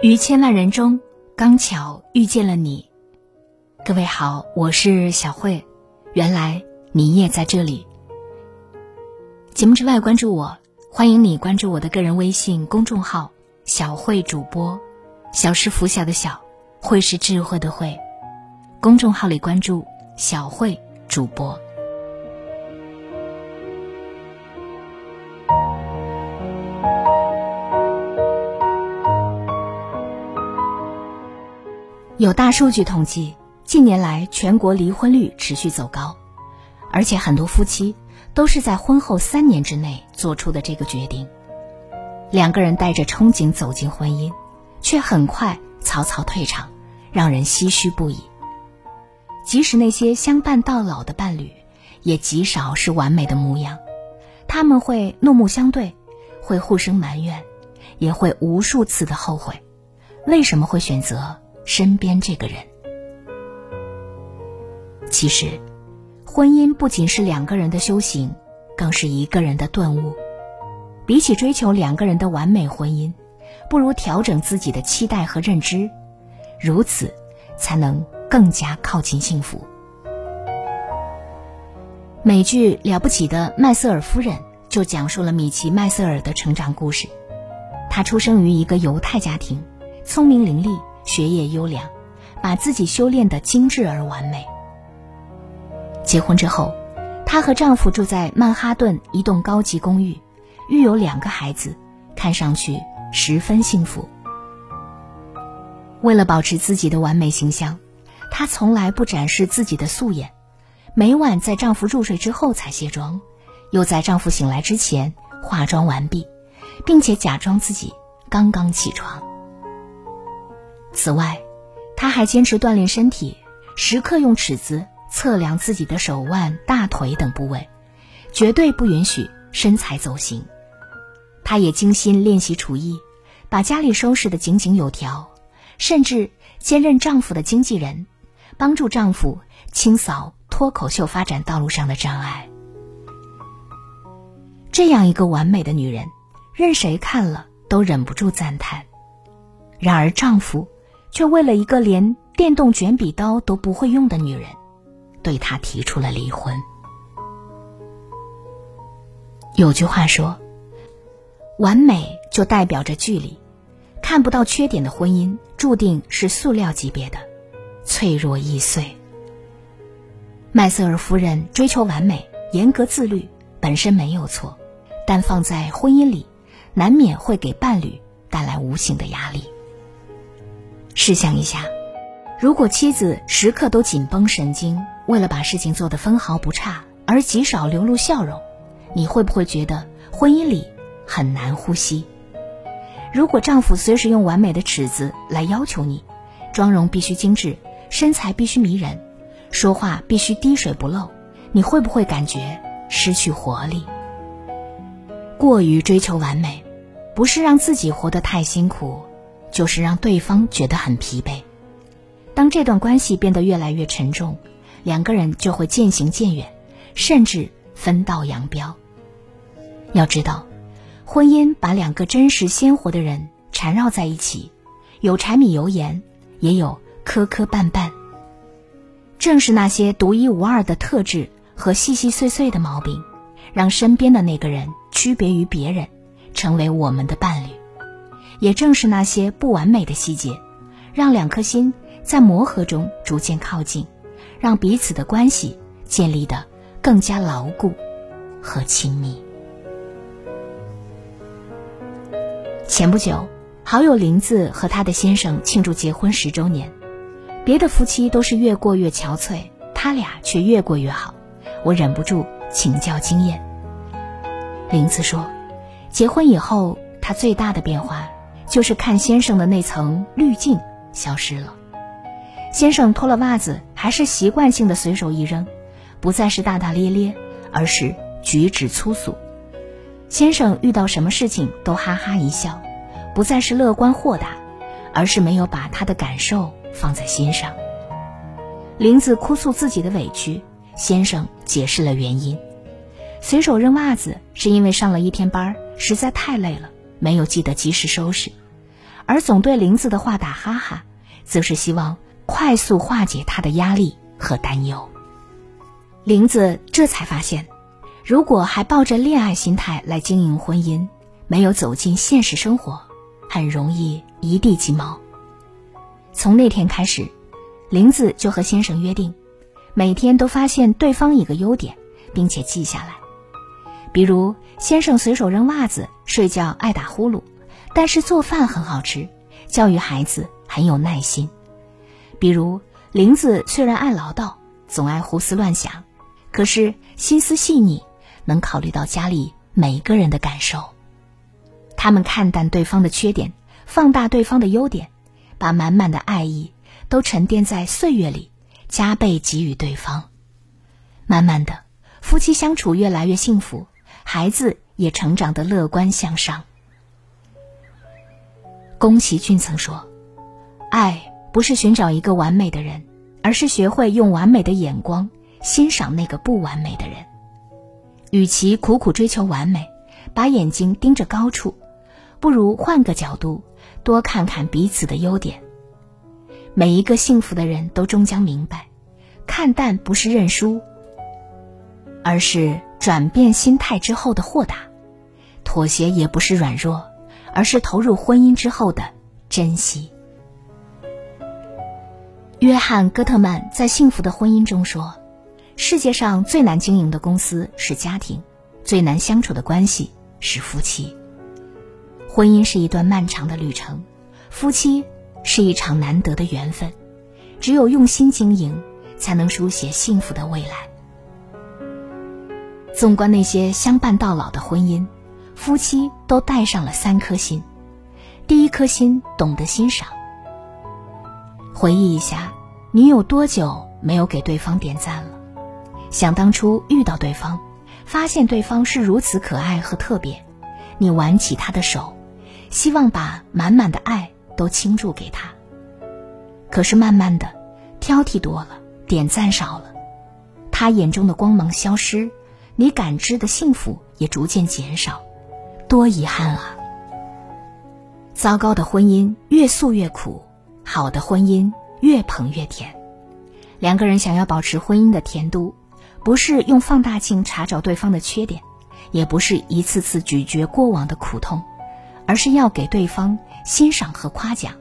于千万人中，刚巧遇见了你。各位好，我是小慧。原来你也在这里。节目之外，关注我，欢迎你关注我的个人微信公众号“小慧主播”。小是拂晓的小，慧是智慧的慧。公众号里关注“小慧主播”。有大数据统计，近年来全国离婚率持续走高，而且很多夫妻都是在婚后三年之内做出的这个决定。两个人带着憧憬走进婚姻，却很快草草退场，让人唏嘘不已。即使那些相伴到老的伴侣，也极少是完美的模样。他们会怒目相对，会互生埋怨，也会无数次的后悔，为什么会选择？身边这个人，其实，婚姻不仅是两个人的修行，更是一个人的顿悟。比起追求两个人的完美婚姻，不如调整自己的期待和认知，如此才能更加靠近幸福。美剧《了不起的麦瑟尔夫人》就讲述了米奇·麦瑟尔的成长故事。他出生于一个犹太家庭，聪明伶俐。学业优良，把自己修炼的精致而完美。结婚之后，她和丈夫住在曼哈顿一栋高级公寓，育有两个孩子，看上去十分幸福。为了保持自己的完美形象，她从来不展示自己的素颜，每晚在丈夫入睡之后才卸妆，又在丈夫醒来之前化妆完毕，并且假装自己刚刚起床。此外，她还坚持锻炼身体，时刻用尺子测量自己的手腕、大腿等部位，绝对不允许身材走形。她也精心练习厨艺，把家里收拾得井井有条，甚至兼任丈夫的经纪人，帮助丈夫清扫脱口秀发展道路上的障碍。这样一个完美的女人，任谁看了都忍不住赞叹。然而，丈夫。却为了一个连电动卷笔刀都不会用的女人，对他提出了离婚。有句话说：“完美就代表着距离，看不到缺点的婚姻注定是塑料级别的，脆弱易碎。”麦瑟尔夫人追求完美、严格自律本身没有错，但放在婚姻里，难免会给伴侣带来无形的压力。试想一下，如果妻子时刻都紧绷神经，为了把事情做得分毫不差而极少流露笑容，你会不会觉得婚姻里很难呼吸？如果丈夫随时用完美的尺子来要求你，妆容必须精致，身材必须迷人，说话必须滴水不漏，你会不会感觉失去活力？过于追求完美，不是让自己活得太辛苦。就是让对方觉得很疲惫。当这段关系变得越来越沉重，两个人就会渐行渐远，甚至分道扬镳。要知道，婚姻把两个真实鲜活的人缠绕在一起，有柴米油盐，也有磕磕绊绊。正是那些独一无二的特质和细细碎碎的毛病，让身边的那个人区别于别人，成为我们的伴侣。也正是那些不完美的细节，让两颗心在磨合中逐渐靠近，让彼此的关系建立的更加牢固和亲密。前不久，好友林子和她的先生庆祝结婚十周年，别的夫妻都是越过越憔悴，他俩却越过越好。我忍不住请教经验。林子说，结婚以后，他最大的变化。就是看先生的那层滤镜消失了，先生脱了袜子还是习惯性的随手一扔，不再是大大咧咧，而是举止粗俗。先生遇到什么事情都哈哈一笑，不再是乐观豁达，而是没有把他的感受放在心上。林子哭诉自己的委屈，先生解释了原因：随手扔袜子是因为上了一天班，实在太累了。没有记得及时收拾，而总对林子的话打哈哈，则是希望快速化解他的压力和担忧。林子这才发现，如果还抱着恋爱心态来经营婚姻，没有走进现实生活，很容易一地鸡毛。从那天开始，林子就和先生约定，每天都发现对方一个优点，并且记下来。比如，先生随手扔袜子，睡觉爱打呼噜，但是做饭很好吃，教育孩子很有耐心。比如，林子虽然爱唠叨，总爱胡思乱想，可是心思细腻，能考虑到家里每个人的感受。他们看淡对方的缺点，放大对方的优点。把满满的爱意都沉淀在岁月里，加倍给予对方。慢慢的，夫妻相处越来越幸福，孩子也成长得乐观向上。宫崎骏曾说：“爱不是寻找一个完美的人，而是学会用完美的眼光欣赏那个不完美的人。与其苦苦追求完美，把眼睛盯着高处，不如换个角度。”多看看彼此的优点。每一个幸福的人都终将明白，看淡不是认输，而是转变心态之后的豁达；妥协也不是软弱，而是投入婚姻之后的珍惜。约翰·戈特曼在《幸福的婚姻》中说：“世界上最难经营的公司是家庭，最难相处的关系是夫妻。”婚姻是一段漫长的旅程，夫妻是一场难得的缘分，只有用心经营，才能书写幸福的未来。纵观那些相伴到老的婚姻，夫妻都带上了三颗心。第一颗心懂得欣赏。回忆一下，你有多久没有给对方点赞了？想当初遇到对方，发现对方是如此可爱和特别，你挽起他的手。希望把满满的爱都倾注给他。可是慢慢的，挑剔多了，点赞少了，他眼中的光芒消失，你感知的幸福也逐渐减少，多遗憾啊！糟糕的婚姻越诉越苦，好的婚姻越捧越甜。两个人想要保持婚姻的甜度，不是用放大镜查找对方的缺点，也不是一次次咀嚼过往的苦痛。而是要给对方欣赏和夸奖，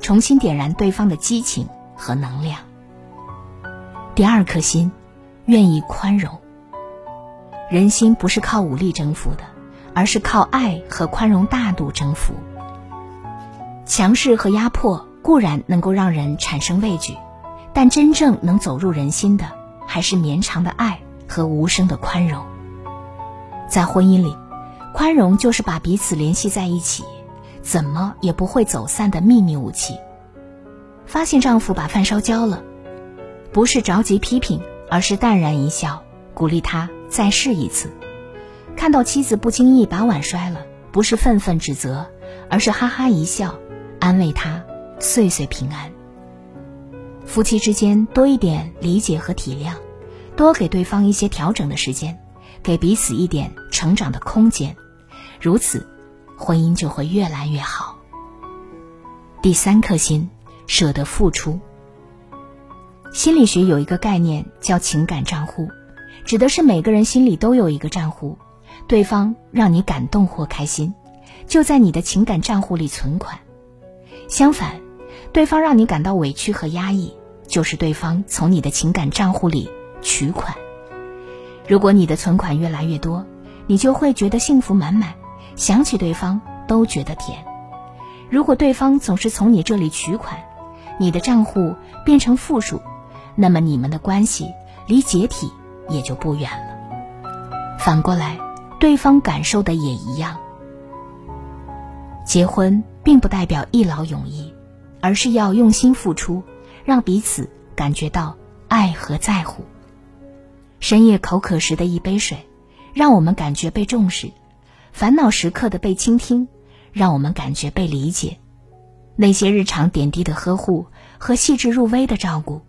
重新点燃对方的激情和能量。第二颗心，愿意宽容。人心不是靠武力征服的，而是靠爱和宽容大度征服。强势和压迫固然能够让人产生畏惧，但真正能走入人心的，还是绵长的爱和无声的宽容。在婚姻里。宽容就是把彼此联系在一起，怎么也不会走散的秘密武器。发现丈夫把饭烧焦了，不是着急批评，而是淡然一笑，鼓励他再试一次。看到妻子不经意把碗摔了，不是愤愤指责，而是哈哈一笑，安慰他岁岁平安。夫妻之间多一点理解和体谅，多给对方一些调整的时间，给彼此一点成长的空间。如此，婚姻就会越来越好。第三颗心，舍得付出。心理学有一个概念叫情感账户，指的是每个人心里都有一个账户，对方让你感动或开心，就在你的情感账户里存款；相反，对方让你感到委屈和压抑，就是对方从你的情感账户里取款。如果你的存款越来越多，你就会觉得幸福满满。想起对方都觉得甜。如果对方总是从你这里取款，你的账户变成负数，那么你们的关系离解体也就不远了。反过来，对方感受的也一样。结婚并不代表一劳永逸，而是要用心付出，让彼此感觉到爱和在乎。深夜口渴时的一杯水，让我们感觉被重视。烦恼时刻的被倾听，让我们感觉被理解；那些日常点滴的呵护和细致入微的照顾，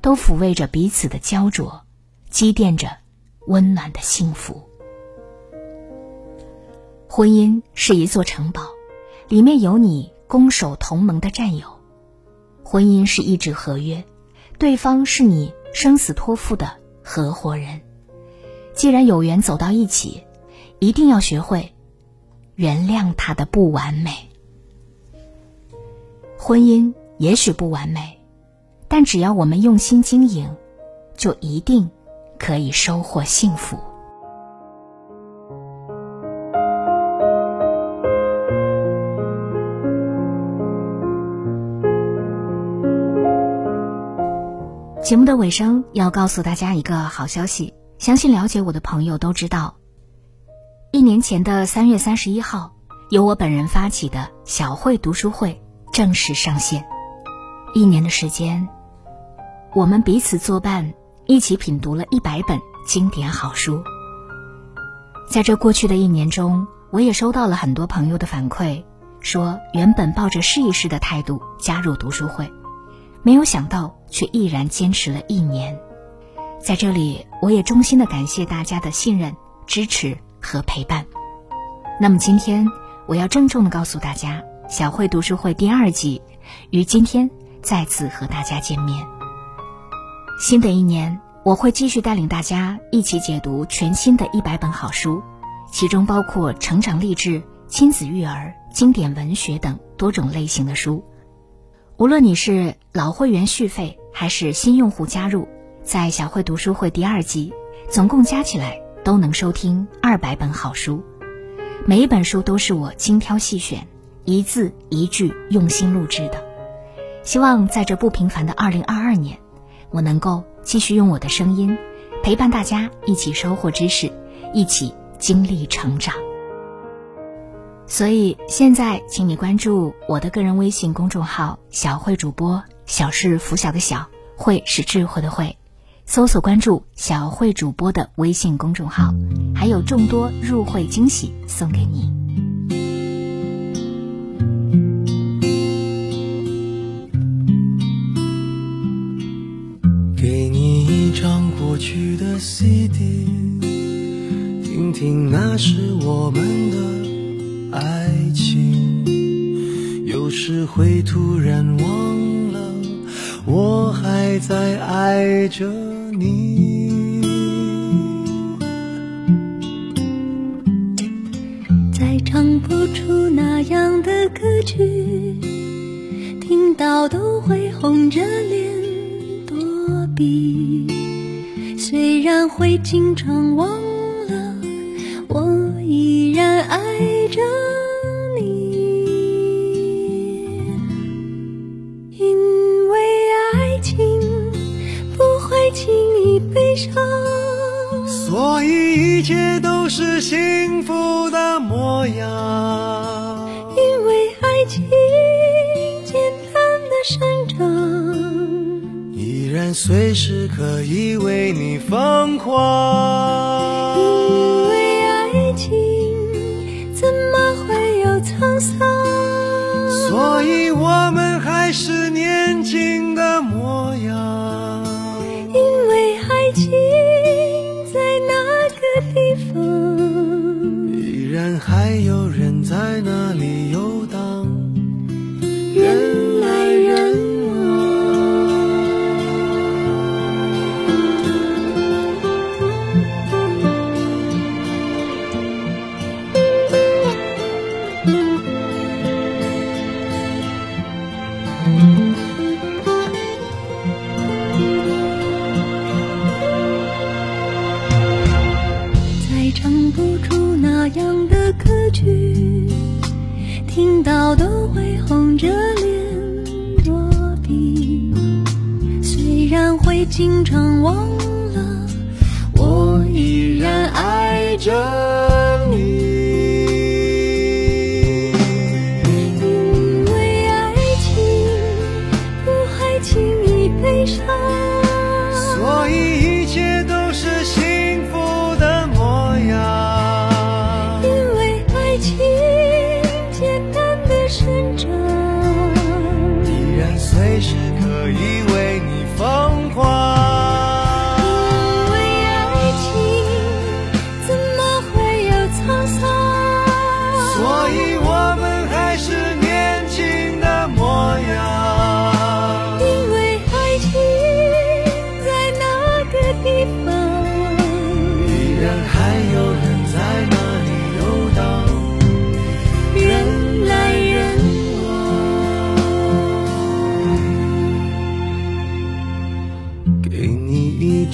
都抚慰着彼此的焦灼，积淀着温暖的幸福。婚姻是一座城堡，里面有你攻守同盟的战友。婚姻是一纸合约，对方是你生死托付的合伙人。既然有缘走到一起，一定要学会原谅他的不完美。婚姻也许不完美，但只要我们用心经营，就一定可以收获幸福。节目的尾声要告诉大家一个好消息，相信了解我的朋友都知道，一年前的三月三十一号，由我本人发起的小慧读书会正式上线。一年的时间，我们彼此作伴，一起品读了一百本经典好书。在这过去的一年中，我也收到了很多朋友的反馈，说原本抱着试一试的态度加入读书会。没有想到，却毅然坚持了一年。在这里，我也衷心的感谢大家的信任、支持和陪伴。那么，今天我要郑重的告诉大家，小慧读书会第二季于今天再次和大家见面。新的一年，我会继续带领大家一起解读全新的一百本好书，其中包括成长励志、亲子育儿、经典文学等多种类型的书。无论你是老会员续费还是新用户加入，在小慧读书会第二季，总共加起来都能收听二百本好书。每一本书都是我精挑细选，一字一句用心录制的。希望在这不平凡的二零二二年，我能够继续用我的声音，陪伴大家一起收获知识，一起经历成长。所以现在，请你关注我的个人微信公众号“小慧主播”，小是拂晓的小，慧是智慧的慧，搜索关注小慧主播的微信公众号，还有众多入会惊喜送给你。过去的 CD，听听那是我们的。爱情有时会突然忘了，我还在爱着你。再唱不出那样的歌曲，听到都会红着脸躲避。虽然会经常忘了，我依然爱着你。因为爱情不会轻易悲伤。所以一切都是幸福的模样，因为爱情简单的生长，依随时可以为你疯狂。会经常忘了，我依然爱着你。因为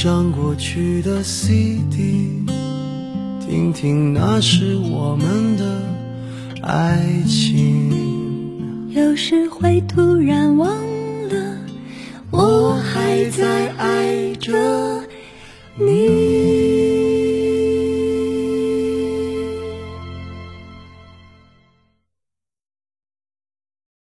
张过去的 CD，听听那是我们的爱情。有时会突然忘了，我还在爱着你。